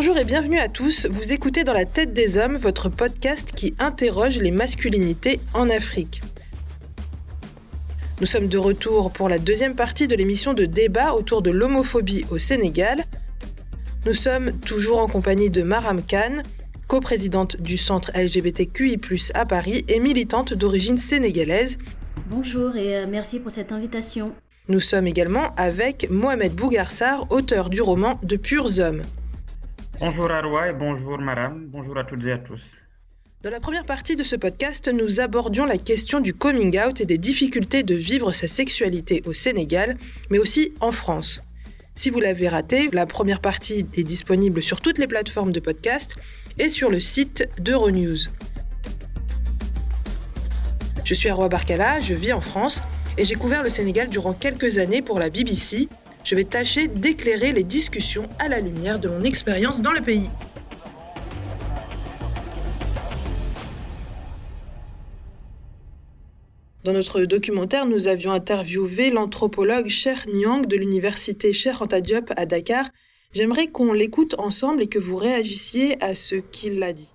Bonjour et bienvenue à tous. Vous écoutez Dans la tête des hommes, votre podcast qui interroge les masculinités en Afrique. Nous sommes de retour pour la deuxième partie de l'émission de débat autour de l'homophobie au Sénégal. Nous sommes toujours en compagnie de Maram Khan, coprésidente du centre LGBTQI+, à Paris et militante d'origine sénégalaise. Bonjour et euh, merci pour cette invitation. Nous sommes également avec Mohamed Bougarsar, auteur du roman De purs hommes. Bonjour Arwa et bonjour Maram, bonjour à toutes et à tous. Dans la première partie de ce podcast, nous abordions la question du coming out et des difficultés de vivre sa sexualité au Sénégal, mais aussi en France. Si vous l'avez raté, la première partie est disponible sur toutes les plateformes de podcast et sur le site d'Euronews. Je suis Arwa Barkala, je vis en France et j'ai couvert le Sénégal durant quelques années pour la BBC. Je vais tâcher d'éclairer les discussions à la lumière de mon expérience dans le pays. Dans notre documentaire, nous avions interviewé l'anthropologue Cher Nyang de l'université Cher Anta Diop à Dakar. J'aimerais qu'on l'écoute ensemble et que vous réagissiez à ce qu'il a dit.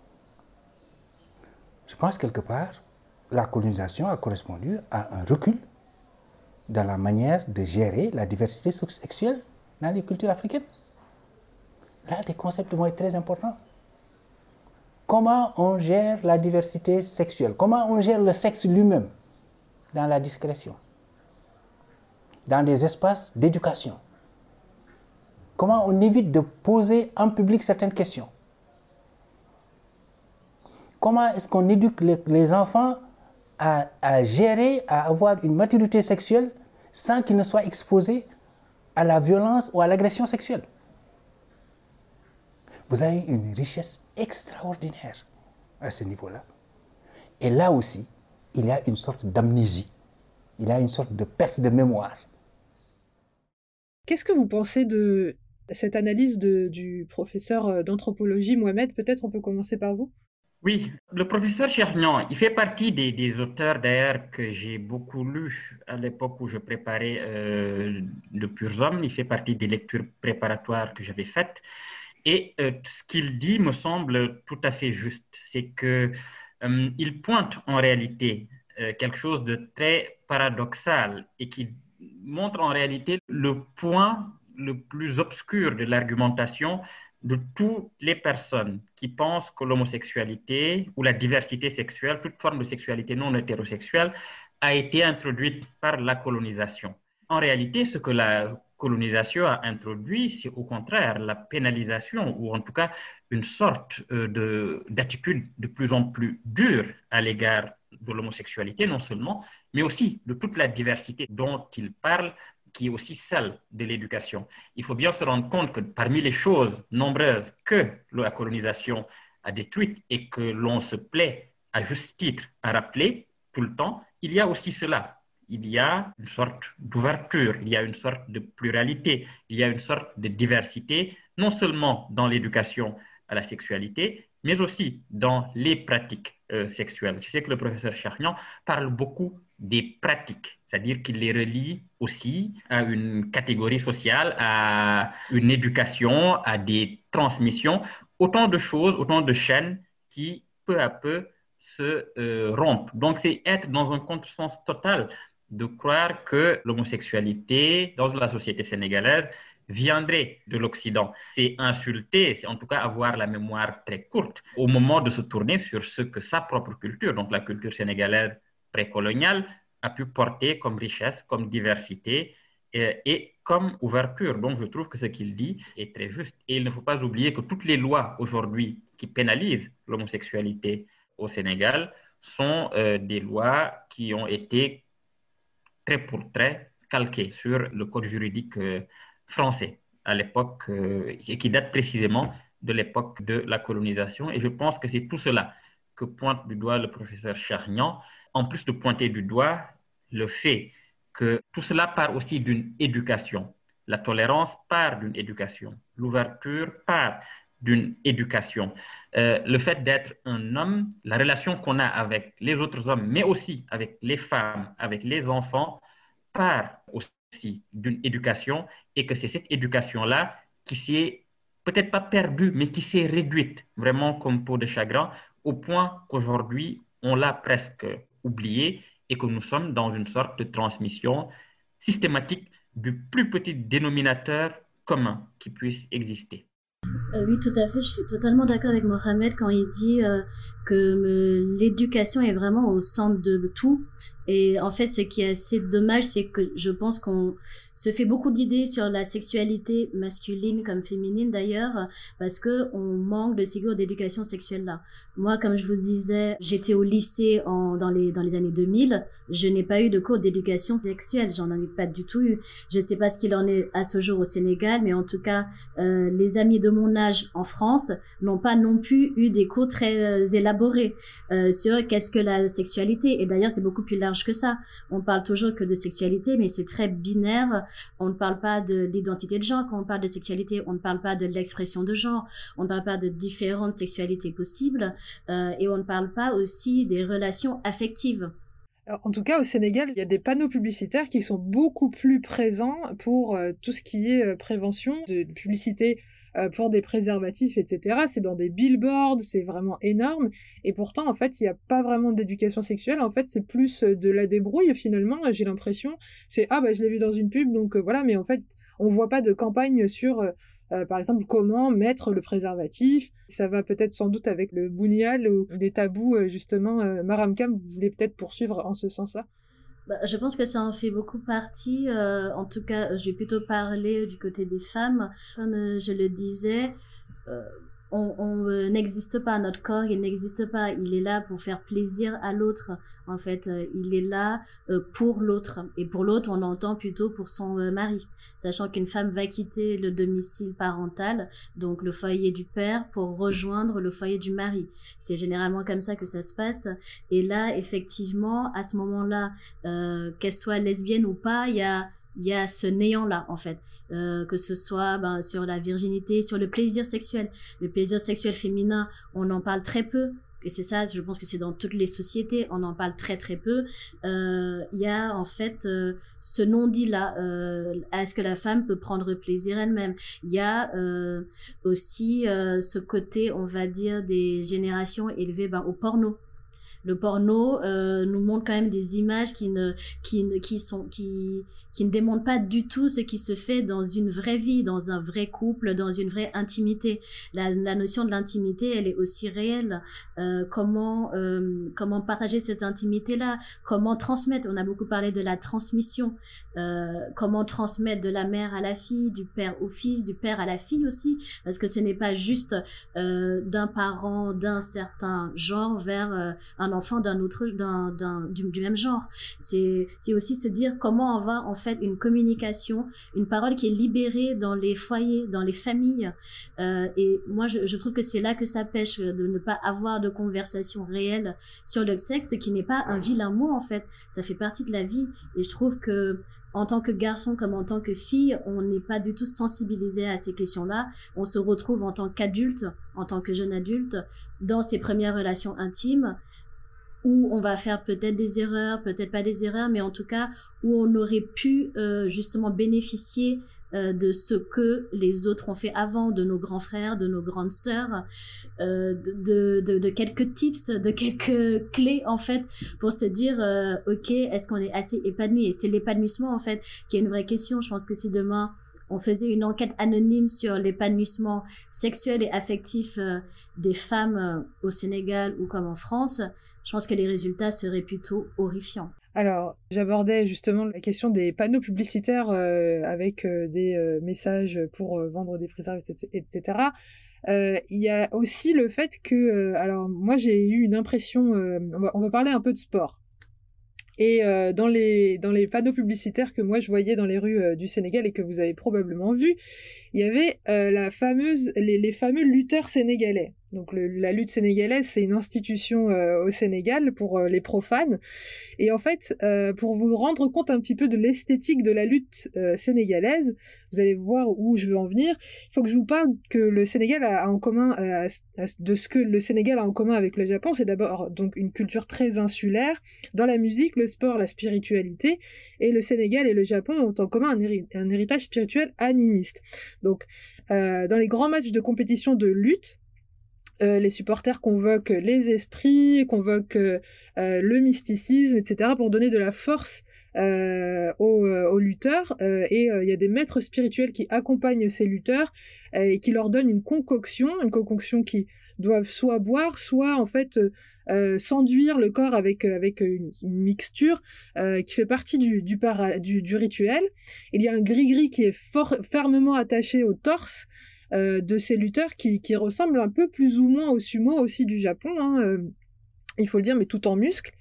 Je pense quelque part, la colonisation a correspondu à un recul dans la manière de gérer la diversité sexuelle dans les cultures africaines. Là, des concepts vont être très importants. Comment on gère la diversité sexuelle? Comment on gère le sexe lui-même dans la discrétion, dans des espaces d'éducation. Comment on évite de poser en public certaines questions? Comment est-ce qu'on éduque les, enfants à, gérer, à avoir une maturité sexuelle sans qu'ils ne soient exposés à la violence ou à l'agression sexuelle Vous avez une richesse extraordinaire à ce niveau-là. Et là aussi, il y a une sorte d'amnésie, il y a une sorte de perte de mémoire. Qu'est-ce que vous pensez de cette analyse du professeur euh, d'anthropologie Mohamed? Peut-être on peut commencer par vous Oui, le professeur Chernian, il fait partie des, auteurs d'ailleurs que j'ai beaucoup lus à l'époque où je préparais euh, Purs Hommes. Il fait partie des lectures préparatoires que j'avais faites. Et euh, ce qu'il dit me semble tout à fait juste. C'est que euh, il pointe en réalité quelque chose de très paradoxal et qui montre en réalité le point le plus obscur de l'argumentation de toutes les personnes qui pensent que l'homosexualité ou la diversité sexuelle, toute forme de sexualité non hétérosexuelle, a été introduite par la colonisation. En réalité, ce que la colonisation a introduit, c'est au contraire la pénalisation, ou en tout cas une sorte euh, d'attitude de, plus en plus dure à l'égard de l'homosexualité, non seulement, mais aussi de toute la diversité dont il parle, qui est aussi celle de l'éducation. Il faut bien se rendre compte que parmi les choses nombreuses que la colonisation a détruites et que l'on se plaît à juste titre à rappeler tout le temps, il y a aussi cela, il y a une sorte d'ouverture, il y a une sorte de pluralité, il y a une sorte de diversité, non seulement dans l'éducation à la sexualité, mais aussi dans les pratiques euh, sexuelles. Je sais que le professeur Charnian parle beaucoup des pratiques, c'est-à-dire qu'il les relie aussi à une catégorie sociale, à une éducation, à des transmissions, autant de choses, autant de chaînes qui, peu à peu, se euh, rompent. Donc, c'est être dans un contresens total de croire que l'homosexualité dans la société sénégalaise viendrait de l'Occident. C'est insulter, c'est en tout cas avoir la mémoire très courte au moment de se tourner sur ce que sa propre culture, donc la culture sénégalaise précoloniale, a pu porter comme richesse, comme diversité et, et comme ouverture. Donc je trouve que ce qu'il dit est très juste. Et il ne faut pas oublier que toutes les lois aujourd'hui qui pénalisent l'homosexualité au Sénégal sont euh, des lois qui ont été très pour très calqué sur le code juridique euh, français à l'époque euh, et qui date précisément de l'époque de la colonisation. Et je pense que c'est tout cela que pointe du doigt le professeur Charnian, en plus de pointer du doigt le fait que tout cela part aussi d'une éducation. La tolérance part d'une éducation. L'ouverture part d'une éducation. Euh, le fait d'être un homme, la relation qu'on a avec les autres hommes, mais aussi avec les femmes, avec les enfants, part aussi d'une éducation et que c'est cette éducation-là qui s'est peut-être pas perdue, mais qui s'est réduite vraiment comme peau de chagrin, au point qu'aujourd'hui, on l'a presque oubliée et que nous sommes dans une sorte de transmission systématique du plus petit dénominateur commun qui puisse exister. Euh, oui, tout à fait. Je suis totalement d'accord avec Mohamed quand il dit euh, que euh, l'éducation est vraiment au centre de tout et en fait, ce qui est assez dommage, c'est que je pense qu'on se fait beaucoup d'idées sur la sexualité masculine comme féminine d'ailleurs, parce que on manque de ségur d'éducation sexuelle là. Moi, comme je vous disais, j'étais au lycée en, dans les dans les années 2000. Je n'ai pas eu de cours d'éducation sexuelle. J'en ai pas du tout eu. Je sais pas ce qu'il en est à ce jour au Sénégal, mais en tout cas, euh, les amis de mon âge en France n'ont pas non plus eu des cours très euh, élaborés euh, sur qu'est-ce que la sexualité. Et d'ailleurs, c'est beaucoup plus large que ça. On parle toujours que de sexualité, mais c'est très binaire. On ne parle pas de l'identité de genre. Quand on parle de sexualité, on ne parle pas de l'expression de genre. On ne parle pas de différentes sexualités possibles. Euh, et on ne parle pas aussi des relations affectives. en tout cas, au Sénégal, il y a des panneaux publicitaires qui sont beaucoup plus présents pour euh, tout ce qui est euh, prévention de publicité euh, pour des préservatifs, etc. C'est dans des billboards, c'est vraiment énorme. Et pourtant, en fait, il n'y a pas vraiment d'éducation sexuelle. En fait, c'est plus euh, de la débrouille, finalement, j'ai l'impression. C'est, ah, bah, je l'ai vu dans une pub, donc euh, voilà, mais en fait, on voit pas de campagne sur, par exemple, comment mettre le préservatif. Ça va peut-être sans doute avec le bounial ou des tabous, justement. Maramkam, vous voulez peut-être poursuivre en ce sens-là? Bah, je pense que ça en fait beaucoup partie. Euh, en tout cas, je vais plutôt parler du côté des femmes. Comme euh, je le disais, euh, on, euh, n'existe pas, notre corps, il n'existe pas. Il est là pour faire plaisir à l'autre. En fait, euh, il est là euh, pour l'autre. Et pour l'autre, on entend plutôt pour son mari. Sachant qu'une femme va quitter le domicile parental, donc le foyer du père, pour rejoindre le foyer du mari. C'est généralement comme ça que ça se passe. Et là, effectivement, à ce moment-là, qu'elle soit lesbienne ou pas, il y a il y a ce néant-là, en fait. Euh, que ce soit ben, sur la virginité, sur le plaisir sexuel. Le plaisir sexuel féminin, on en parle très peu. Et c'est ça, je pense que c'est dans toutes les sociétés, on en parle très très peu. Euh, il y a en fait euh, ce non-dit-là. Est-ce que la femme peut prendre plaisir elle-même? Il y a aussi ce côté, on va dire, des générations élevées ben, au porno le porno euh, nous montre quand même des images qui ne qui qui sont qui qui ne démontrent pas du tout ce qui se fait dans une vraie vie, dans un vrai couple, dans une vraie intimité. La, notion de l'intimité, elle est aussi réelle. Euh, comment euh, comment partager cette intimité là Comment transmettre? On a beaucoup parlé de la transmission. Comment transmettre de la mère à la fille, du père au fils, du père à la fille aussi, parce que ce n'est pas juste d'un parent d'un certain genre vers un enfant d'un autre, d'un, d'un, du, même genre. C'est, c'est aussi se dire comment on va en fait une communication, une parole qui est libérée dans les foyers, dans les familles. Euh, et moi, je, trouve que c'est là que ça pêche de ne pas avoir de conversation réelle sur le sexe, ce qui n'est pas un vilain mot en fait. Ça fait partie de la vie. Et je trouve que en tant que garçon comme en tant que fille, on n'est pas du tout sensibilisé à ces questions-là. On se retrouve en tant qu'adulte, en tant que jeune adulte, dans ces premières relations intimes où on va faire peut-être des erreurs, peut-être pas des erreurs, mais en tout cas où on aurait pu euh, justement bénéficier euh, de ce que les autres ont fait avant, de nos grands frères, de nos grandes sœurs, euh, de, de, de, quelques tips, de quelques clés en fait pour se dire euh, ok est-ce qu'on est assez épanoui? Et c'est l'épanouissement en fait qui est une vraie question. Je pense que si demain on faisait une enquête anonyme sur l'épanouissement sexuel et affectif des femmes au Sénégal ou comme en France, je pense que les résultats seraient plutôt horrifiants. Alors, j'abordais justement la question des panneaux publicitaires euh, avec euh, des euh, messages pour vendre des préservatifs, etc. Il y a aussi le fait que, alors moi j'ai eu une impression, on, va, parler un peu de sport. Et dans, les, dans les panneaux publicitaires que moi je voyais dans les rues du Sénégal et que vous avez probablement vu, il y avait les, les fameux lutteurs sénégalais. Donc la lutte sénégalaise, c'est une institution euh, au Sénégal pour euh, les profanes. Et en fait, euh, pour vous rendre compte un petit peu de l'esthétique de la lutte sénégalaise, vous allez voir où je veux en venir. Il faut que je vous parle que le Sénégal a, en commun de ce que le Sénégal a en commun avec le Japon. C'est d'abord donc une culture très insulaire dans la musique, le sport, la spiritualité. Et le Sénégal et le Japon ont en commun un, héritage spirituel animiste. Donc dans les grands matchs de compétition de lutte, les supporters convoquent les esprits, convoquent le mysticisme, etc., pour donner de la force aux, lutteurs. et il y a des maîtres spirituels qui accompagnent ces lutteurs et qui leur donnent une concoction, une concoction qui doivent soit boire, soit en fait euh, s'enduire le corps avec, euh, avec une, mixture euh, qui fait partie du, du, du, rituel. Il y a un gris-gris qui est fermement attaché au torse de ces lutteurs qui, qui ressemble un peu plus ou moins au sumo aussi du Japon, hein, il faut le dire, mais tout en muscles.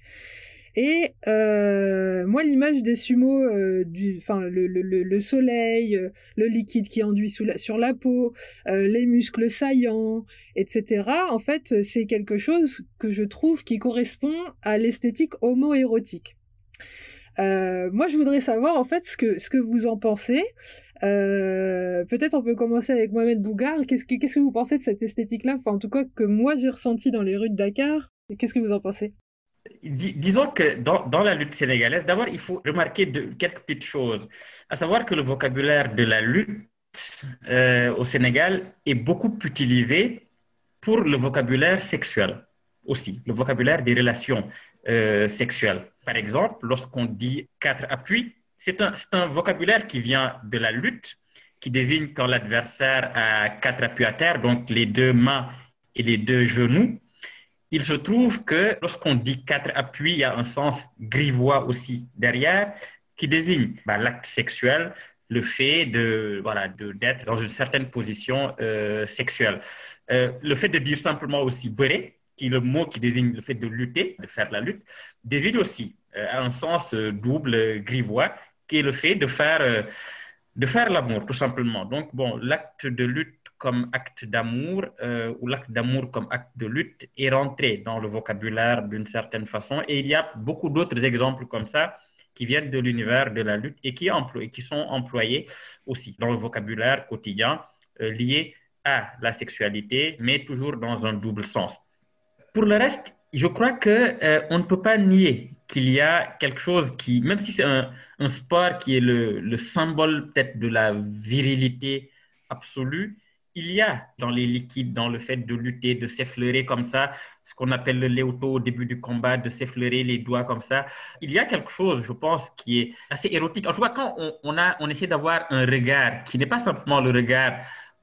Et euh, moi, l'image des sumo, euh, du, le, le, le, soleil, euh, le liquide qui enduit la, sur la peau, les muscles saillants, etc. En fait, c'est quelque chose que je trouve qui correspond à l'esthétique homo-érotique. moi, je voudrais savoir en fait ce que, ce que vous en pensez. Peut-être on peut commencer avec Mohamed Bougar. Qu'est-ce que, vous pensez de cette esthétique-là? En tout cas, que moi j'ai ressenti dans les rues de Dakar. Qu'est-ce que vous en pensez? Disons que dans, la lutte sénégalaise, d'abord, il faut remarquer quelques petites choses. À savoir que le vocabulaire de la lutte euh, au Sénégal est beaucoup utilisé pour le vocabulaire sexuel aussi, le vocabulaire des relations euh, sexuelles. Par exemple, lorsqu'on dit quatre appuis, c'est un, vocabulaire qui vient de la lutte, qui désigne quand l'adversaire a quatre appuis à terre, donc les deux mains et les deux genoux, il se trouve que lorsqu'on dit quatre appuis, il y a un sens grivois aussi derrière qui désigne bah, l'acte sexuel, le fait de voilà d'être dans une certaine position euh, sexuelle. Euh, le fait de dire simplement aussi beurrer, qui est le mot qui désigne le fait de lutter, de faire la lutte, désigne aussi euh, un sens double grivois, le fait de faire de faire l'amour tout simplement. Donc bon, l'acte de lutte comme acte d'amour euh, ou l'acte d'amour comme acte de lutte est rentré dans le vocabulaire d'une certaine façon. Et il y a beaucoup d'autres exemples comme ça qui viennent de l'univers de la lutte et qui, qui sont employés aussi dans le vocabulaire quotidien euh, lié à la sexualité, mais toujours dans un double sens. Pour le reste, je crois que euh, on ne peut pas nier qu'il y a quelque chose qui, même si c'est un, sport qui est le, le symbole peut-être de la virilité absolue, il y a dans les liquides, dans le fait de lutter, de s'effleurer comme ça, ce qu'on appelle le léoto au début du combat, de s'effleurer les doigts comme ça. Il y a quelque chose, je pense, qui est assez érotique. En tout cas, quand on, a, on essaie d'avoir un regard qui n'est pas simplement le regard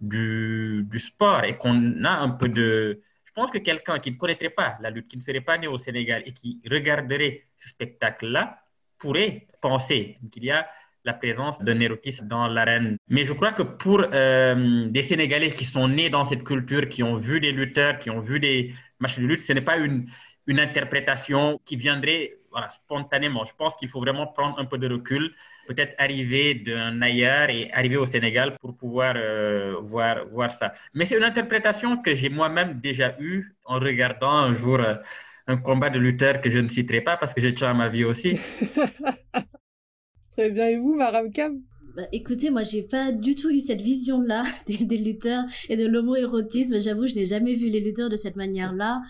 du sport et qu'on a un peu de... Pense que quelqu'un qui ne connaîtrait pas la lutte, qui ne serait pas né au Sénégal et qui regarderait ce spectacle-là, pourrait penser qu'il y a la présence d'un érotisme dans l'arène. Mais je crois que pour euh, des Sénégalais qui sont nés dans cette culture, qui ont vu des lutteurs, qui ont vu des matchs de lutte, ce n'est pas une, une interprétation qui viendrait voilà, spontanément. Je pense qu'il faut vraiment prendre un peu de recul, peut-être arriver d'un ailleurs et arriver au Sénégal pour pouvoir euh, voir, voir ça. Mais c'est une interprétation que j'ai moi-même déjà eue en regardant un jour euh, un combat de lutteurs que je ne citerai pas parce que j'ai tué ma vie aussi. Très bien, et vous, Maram Kam bah, écoutez, moi, j'ai pas du tout eu cette vision-là des, lutteurs et de l'homoérotisme. J'avoue, je n'ai jamais vu les lutteurs de cette manière-là.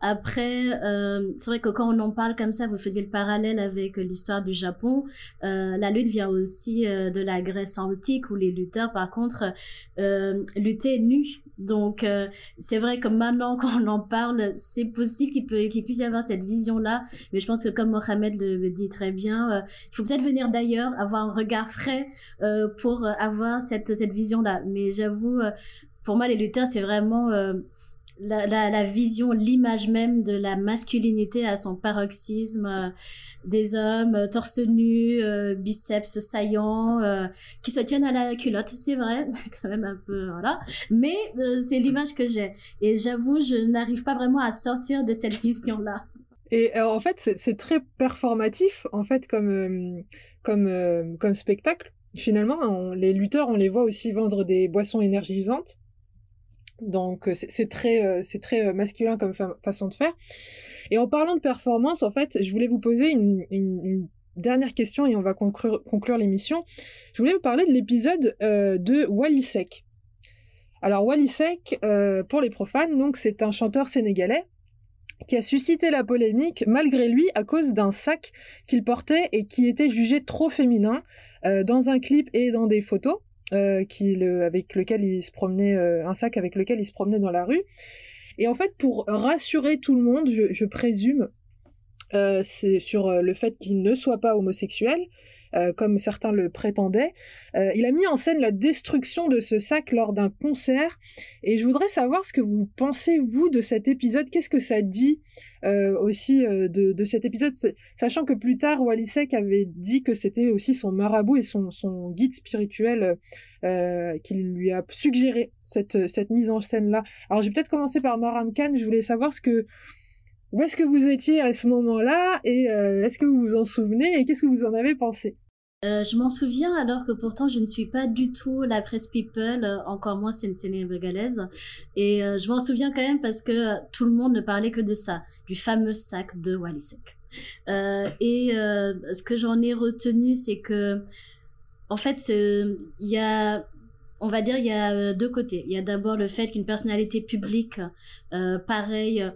Après, euh, c'est vrai que quand on en parle comme ça, vous faisiez le parallèle avec l'histoire du Japon. Euh, la lutte vient aussi euh, de la Grèce antique où les lutteurs, par contre, euh, luttaient nus. Donc, euh, c'est vrai que maintenant, quand on en parle, c'est possible qu'il peut, puisse y avoir cette vision-là. Mais je pense que comme Mohamed le, dit très bien, il faut peut-être venir d'ailleurs, avoir un regard frais euh, pour avoir cette, cette vision-là. Mais j'avoue, euh, pour moi, les lutteurs, c'est vraiment euh, la, vision, l'image même de la masculinité à son paroxysme. des hommes torse nu, biceps saillants, qui se tiennent à la culotte, c'est vrai, c'est quand même un peu voilà. Mais c'est l'image que j'ai, et j'avoue, je n'arrive pas vraiment à sortir de cette vision-là. Et en fait, c'est très performatif, en fait, comme comme comme spectacle, finalement, les lutteurs, on les voit aussi vendre des boissons énergisantes. Donc, euh, c'est très, euh, très euh, masculin comme façon de faire. Et en parlant de performance, en fait, je voulais vous poser une, dernière question et on va conclure, l'émission. Je voulais vous parler de l'épisode de Walisek. Alors, Walisek, pour les profanes, c'est un chanteur sénégalais qui a suscité la polémique malgré lui à cause d'un sac qu'il portait et qui était jugé trop féminin euh, dans un clip et dans des photos. qui, avec lequel il se promenait, un sac avec lequel il se promenait dans la rue. Et en fait, pour rassurer tout le monde, je, je présume, c'est sur le fait qu'il ne soit pas homosexuel, euh, comme certains le prétendaient. Euh, il a mis en scène la destruction de ce sac lors d'un concert. Et je voudrais savoir ce que vous pensez, vous, de cet épisode. Qu'est-ce que ça dit euh, aussi de, cet épisode? Sachant que plus tard, Walisek avait dit que c'était aussi son marabout et son, guide spirituel qui lui a suggéré cette, mise en scène-là. Alors, je vais peut-être commencer par Maram Khan. Je voulais savoir ce que où est-ce que vous étiez à ce moment-là et est-ce que vous vous en souvenez et qu'est-ce que vous en avez pensé? Euh, je m'en souviens alors que pourtant je ne suis pas du tout la presse people, euh, encore moins c'est une sénégalaise. Et je m'en souviens quand même parce que tout le monde ne parlait que de ça, du fameux sac de Walisek. et ce que j'en ai retenu, c'est que, en fait, il y a on va dire il y a deux côtés. Il y a d'abord le fait qu'une personnalité publique, pareil,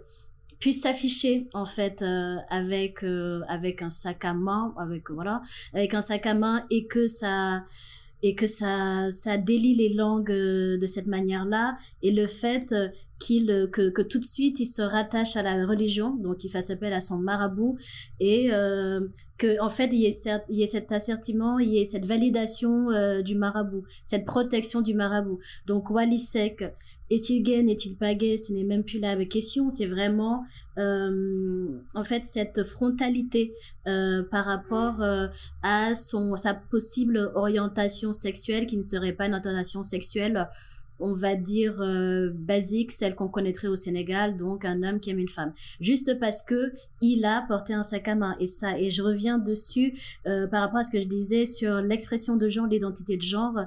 puisse s'afficher en fait euh, avec euh, avec un sac à main avec voilà avec un sac à main et que ça et que ça ça délie les langues euh, de cette manière-là et le fait qu'il que, que tout de suite il se rattache à la religion donc il fasse appel à son marabout et euh, que en fait il y ait il y ait cet assertiment il y ait cette validation du marabout cette protection du marabout. Donc Walisek est-il gay, n'est-il pas gay, ce n'est même plus la question, c'est vraiment euh, en fait cette frontalité euh, par rapport euh, à son sa possible orientation sexuelle qui ne serait pas une orientation sexuelle on va dire basique, celle qu'on connaîtrait au Sénégal, donc un homme qui aime une femme, juste parce que il a porté un sac à main. Et ça. Et je reviens dessus par rapport à ce que je disais sur l'expression de genre, l'identité de genre,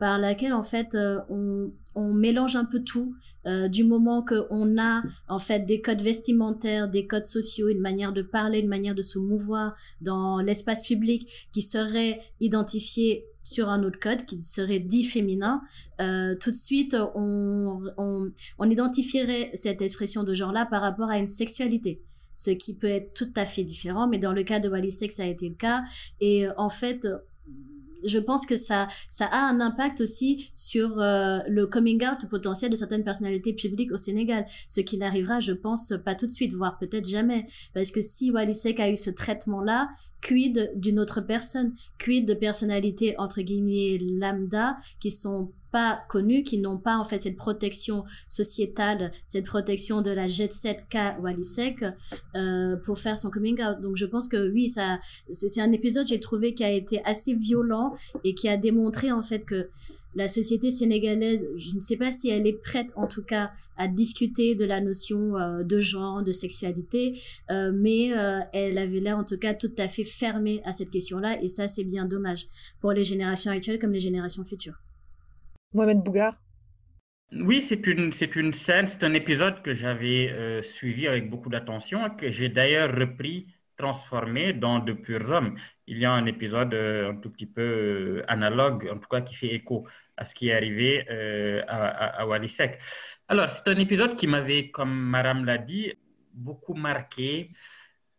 par laquelle en fait on, on mélange un peu tout. du moment qu'on a en fait des codes vestimentaires, des codes sociaux, une manière de parler, une manière de se mouvoir dans l'espace public qui serait identifiée sur un autre code qui serait dit féminin, euh, tout de suite, on, on, identifierait cette expression de genre-là par rapport à une sexualité. Ce qui peut être tout à fait différent, mais dans le cas de Wally Sex, ça a été le cas. Et euh, en fait, je pense que ça, ça a un impact aussi sur euh, le coming out potentiel de certaines personnalités publiques au Sénégal. Ce qui n'arrivera, je pense, pas tout de suite, voire peut-être jamais. Parce que si Wally Seck a eu ce traitement-là, quid d'une autre personne, quid de personnalités entre guillemets lambda qui sont pas connues, qui n'ont pas en fait cette protection sociétale, cette protection de la jet set qu'a Walisek euh, pour faire son coming out. Donc je pense que oui, ça c'est un épisode j'ai trouvé qui a été assez violent et qui a démontré en fait que la société sénégalaise, je ne sais pas si elle est prête en tout cas à discuter de la notion euh, de genre, de sexualité, euh, mais euh, elle avait l'air en tout cas tout à fait fermée à cette question-là et ça c'est bien dommage pour les générations actuelles comme les générations futures. Mohamed Bougar oui, c'est une, c'est une scène, c'est un épisode que j'avais suivi avec beaucoup d'attention, que j'ai d'ailleurs repris transformé dans de purs hommes. Il y a un épisode un tout petit peu analogue, en tout cas qui fait écho à ce qui est arrivé euh, à, à, Walisek. Alors, c'est un épisode qui m'avait, comme Maram l'a dit, beaucoup marqué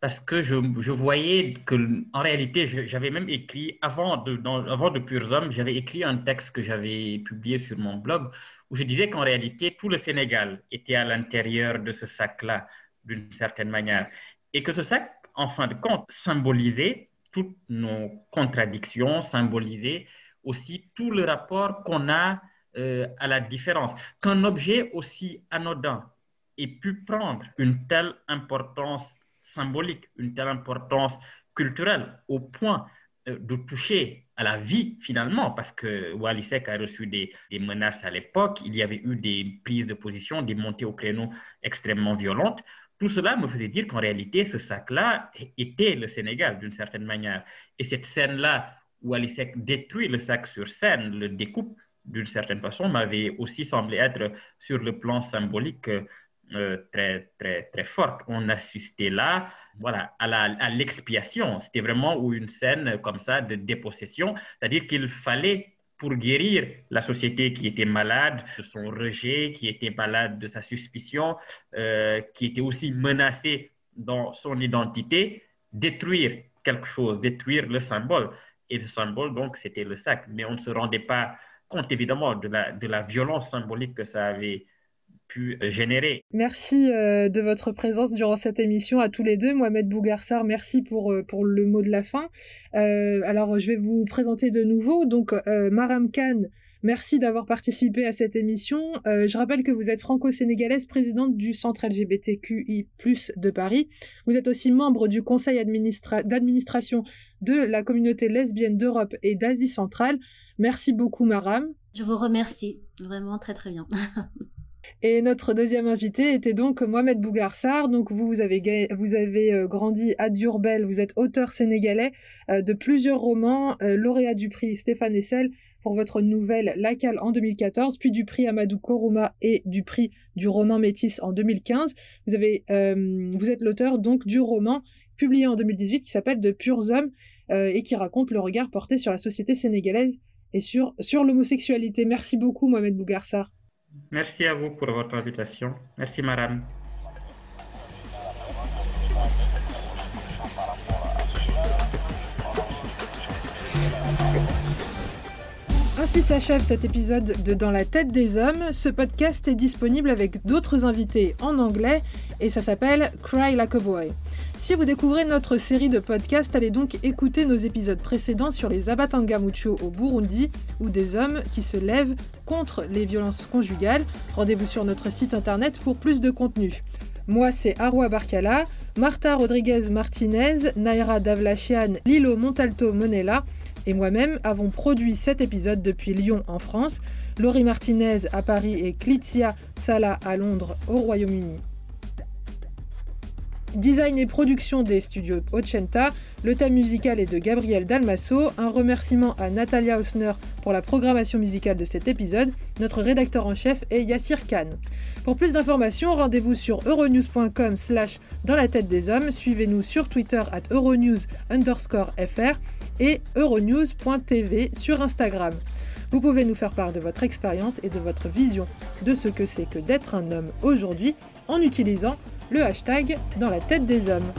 parce que je, voyais que, en réalité, j'avais même écrit, avant de, dans, Hommes, j'avais écrit un texte que j'avais publié sur mon blog où je disais qu'en réalité, tout le Sénégal était à l'intérieur de ce sac-là, d'une certaine manière. Et que ce sac, en fin de compte, symbolisait toutes nos contradictions, symbolisait aussi tout le rapport qu'on a euh, à la différence. Qu'un objet aussi anodin ait pu prendre une telle importance symbolique, une telle importance culturelle, au point euh, de toucher à la vie finalement, parce que Walisek a reçu des, menaces à l'époque, il y avait eu des prises de position, des montées au créneau extrêmement violentes. Tout cela me faisait dire qu'en réalité, ce sac-là était le Sénégal d'une certaine manière. Et cette scène-là, où Alisek détruit le sac sur scène, le découpe d'une certaine façon, m'avait aussi semblé être sur le plan symbolique euh, très, très, très forte. On assistait là voilà, à l'expiation. C'était vraiment une scène comme ça de dépossession, c'est-à-dire qu'il fallait pour guérir la société qui était malade de son rejet, qui était malade de sa suspicion, euh, qui était aussi menacée dans son identité, détruire quelque chose, détruire le symbole. Et le symbole, donc, c'était le sac. Mais on ne se rendait pas compte évidemment de la, de la violence symbolique que ça avait pu générer. Merci de votre présence durant cette émission à tous les deux. Mohamed Bougarsar, merci pour, pour le mot de la fin. alors, je vais vous présenter de nouveau. Donc, Maram Khan, Merci d'avoir participé à cette émission. Euh, je rappelle que vous êtes franco-sénégalaise, présidente du Centre LGBTQI+, de Paris. Vous êtes aussi membre du conseil d'administration de la communauté lesbienne d'Europe et d'Asie centrale. Merci beaucoup, Maram. Je vous remercie. Vraiment très très bien. Et notre deuxième invité était donc Mohamed Bougarsar. Donc vous, vous avez, vous avez euh, grandi à Durbel, vous êtes auteur sénégalais euh, de plusieurs romans, lauréat du prix Stéphane Essel pour votre nouvelle Lacal en 2014, puis du prix Amadou Korouma et du prix du roman Métis en 2015. Vous, avez, euh, vous êtes l'auteur donc du roman publié en 2018 qui s'appelle De purs hommes euh, et qui raconte le regard porté sur la société sénégalaise et sur, sur l'homosexualité. Merci beaucoup Mohamed Bougarsar. Merci à vous pour votre invitation. Merci madame. Ainsi s'achève cet épisode de Dans la tête des hommes. Ce podcast est disponible avec d'autres invités en anglais et ça s'appelle Cry Like a Boy. Si vous découvrez notre série de podcasts, allez donc écouter nos épisodes précédents sur les Abatangamucho au Burundi ou des hommes qui se lèvent contre les violences conjugales. Rendez-vous sur notre site internet pour plus de contenu. Moi, c'est Arwa Barkala, Marta Rodriguez Martinez, Naira Davlachian, Lilo Montalto Monella et moi-même avons produit cet épisode depuis Lyon en France, Laurie Martinez à Paris et Clitia Sala à Londres au Royaume-Uni. Design et production des studios Ocenta, le thème musical est de Gabriel Dalmasso, un remerciement à Natalia Hausner pour la programmation musicale de cet épisode, notre rédacteur en chef est Yassir Khan. Pour plus d'informations, rendez-vous sur euronews.com slash dans la tête des hommes, suivez-nous sur Twitter at euronews underscore fr et euronews.tv sur Instagram. Vous pouvez nous faire part de votre expérience et de votre vision de ce que c'est que d'être un homme aujourd'hui en utilisant le hashtag dans la tête des hommes.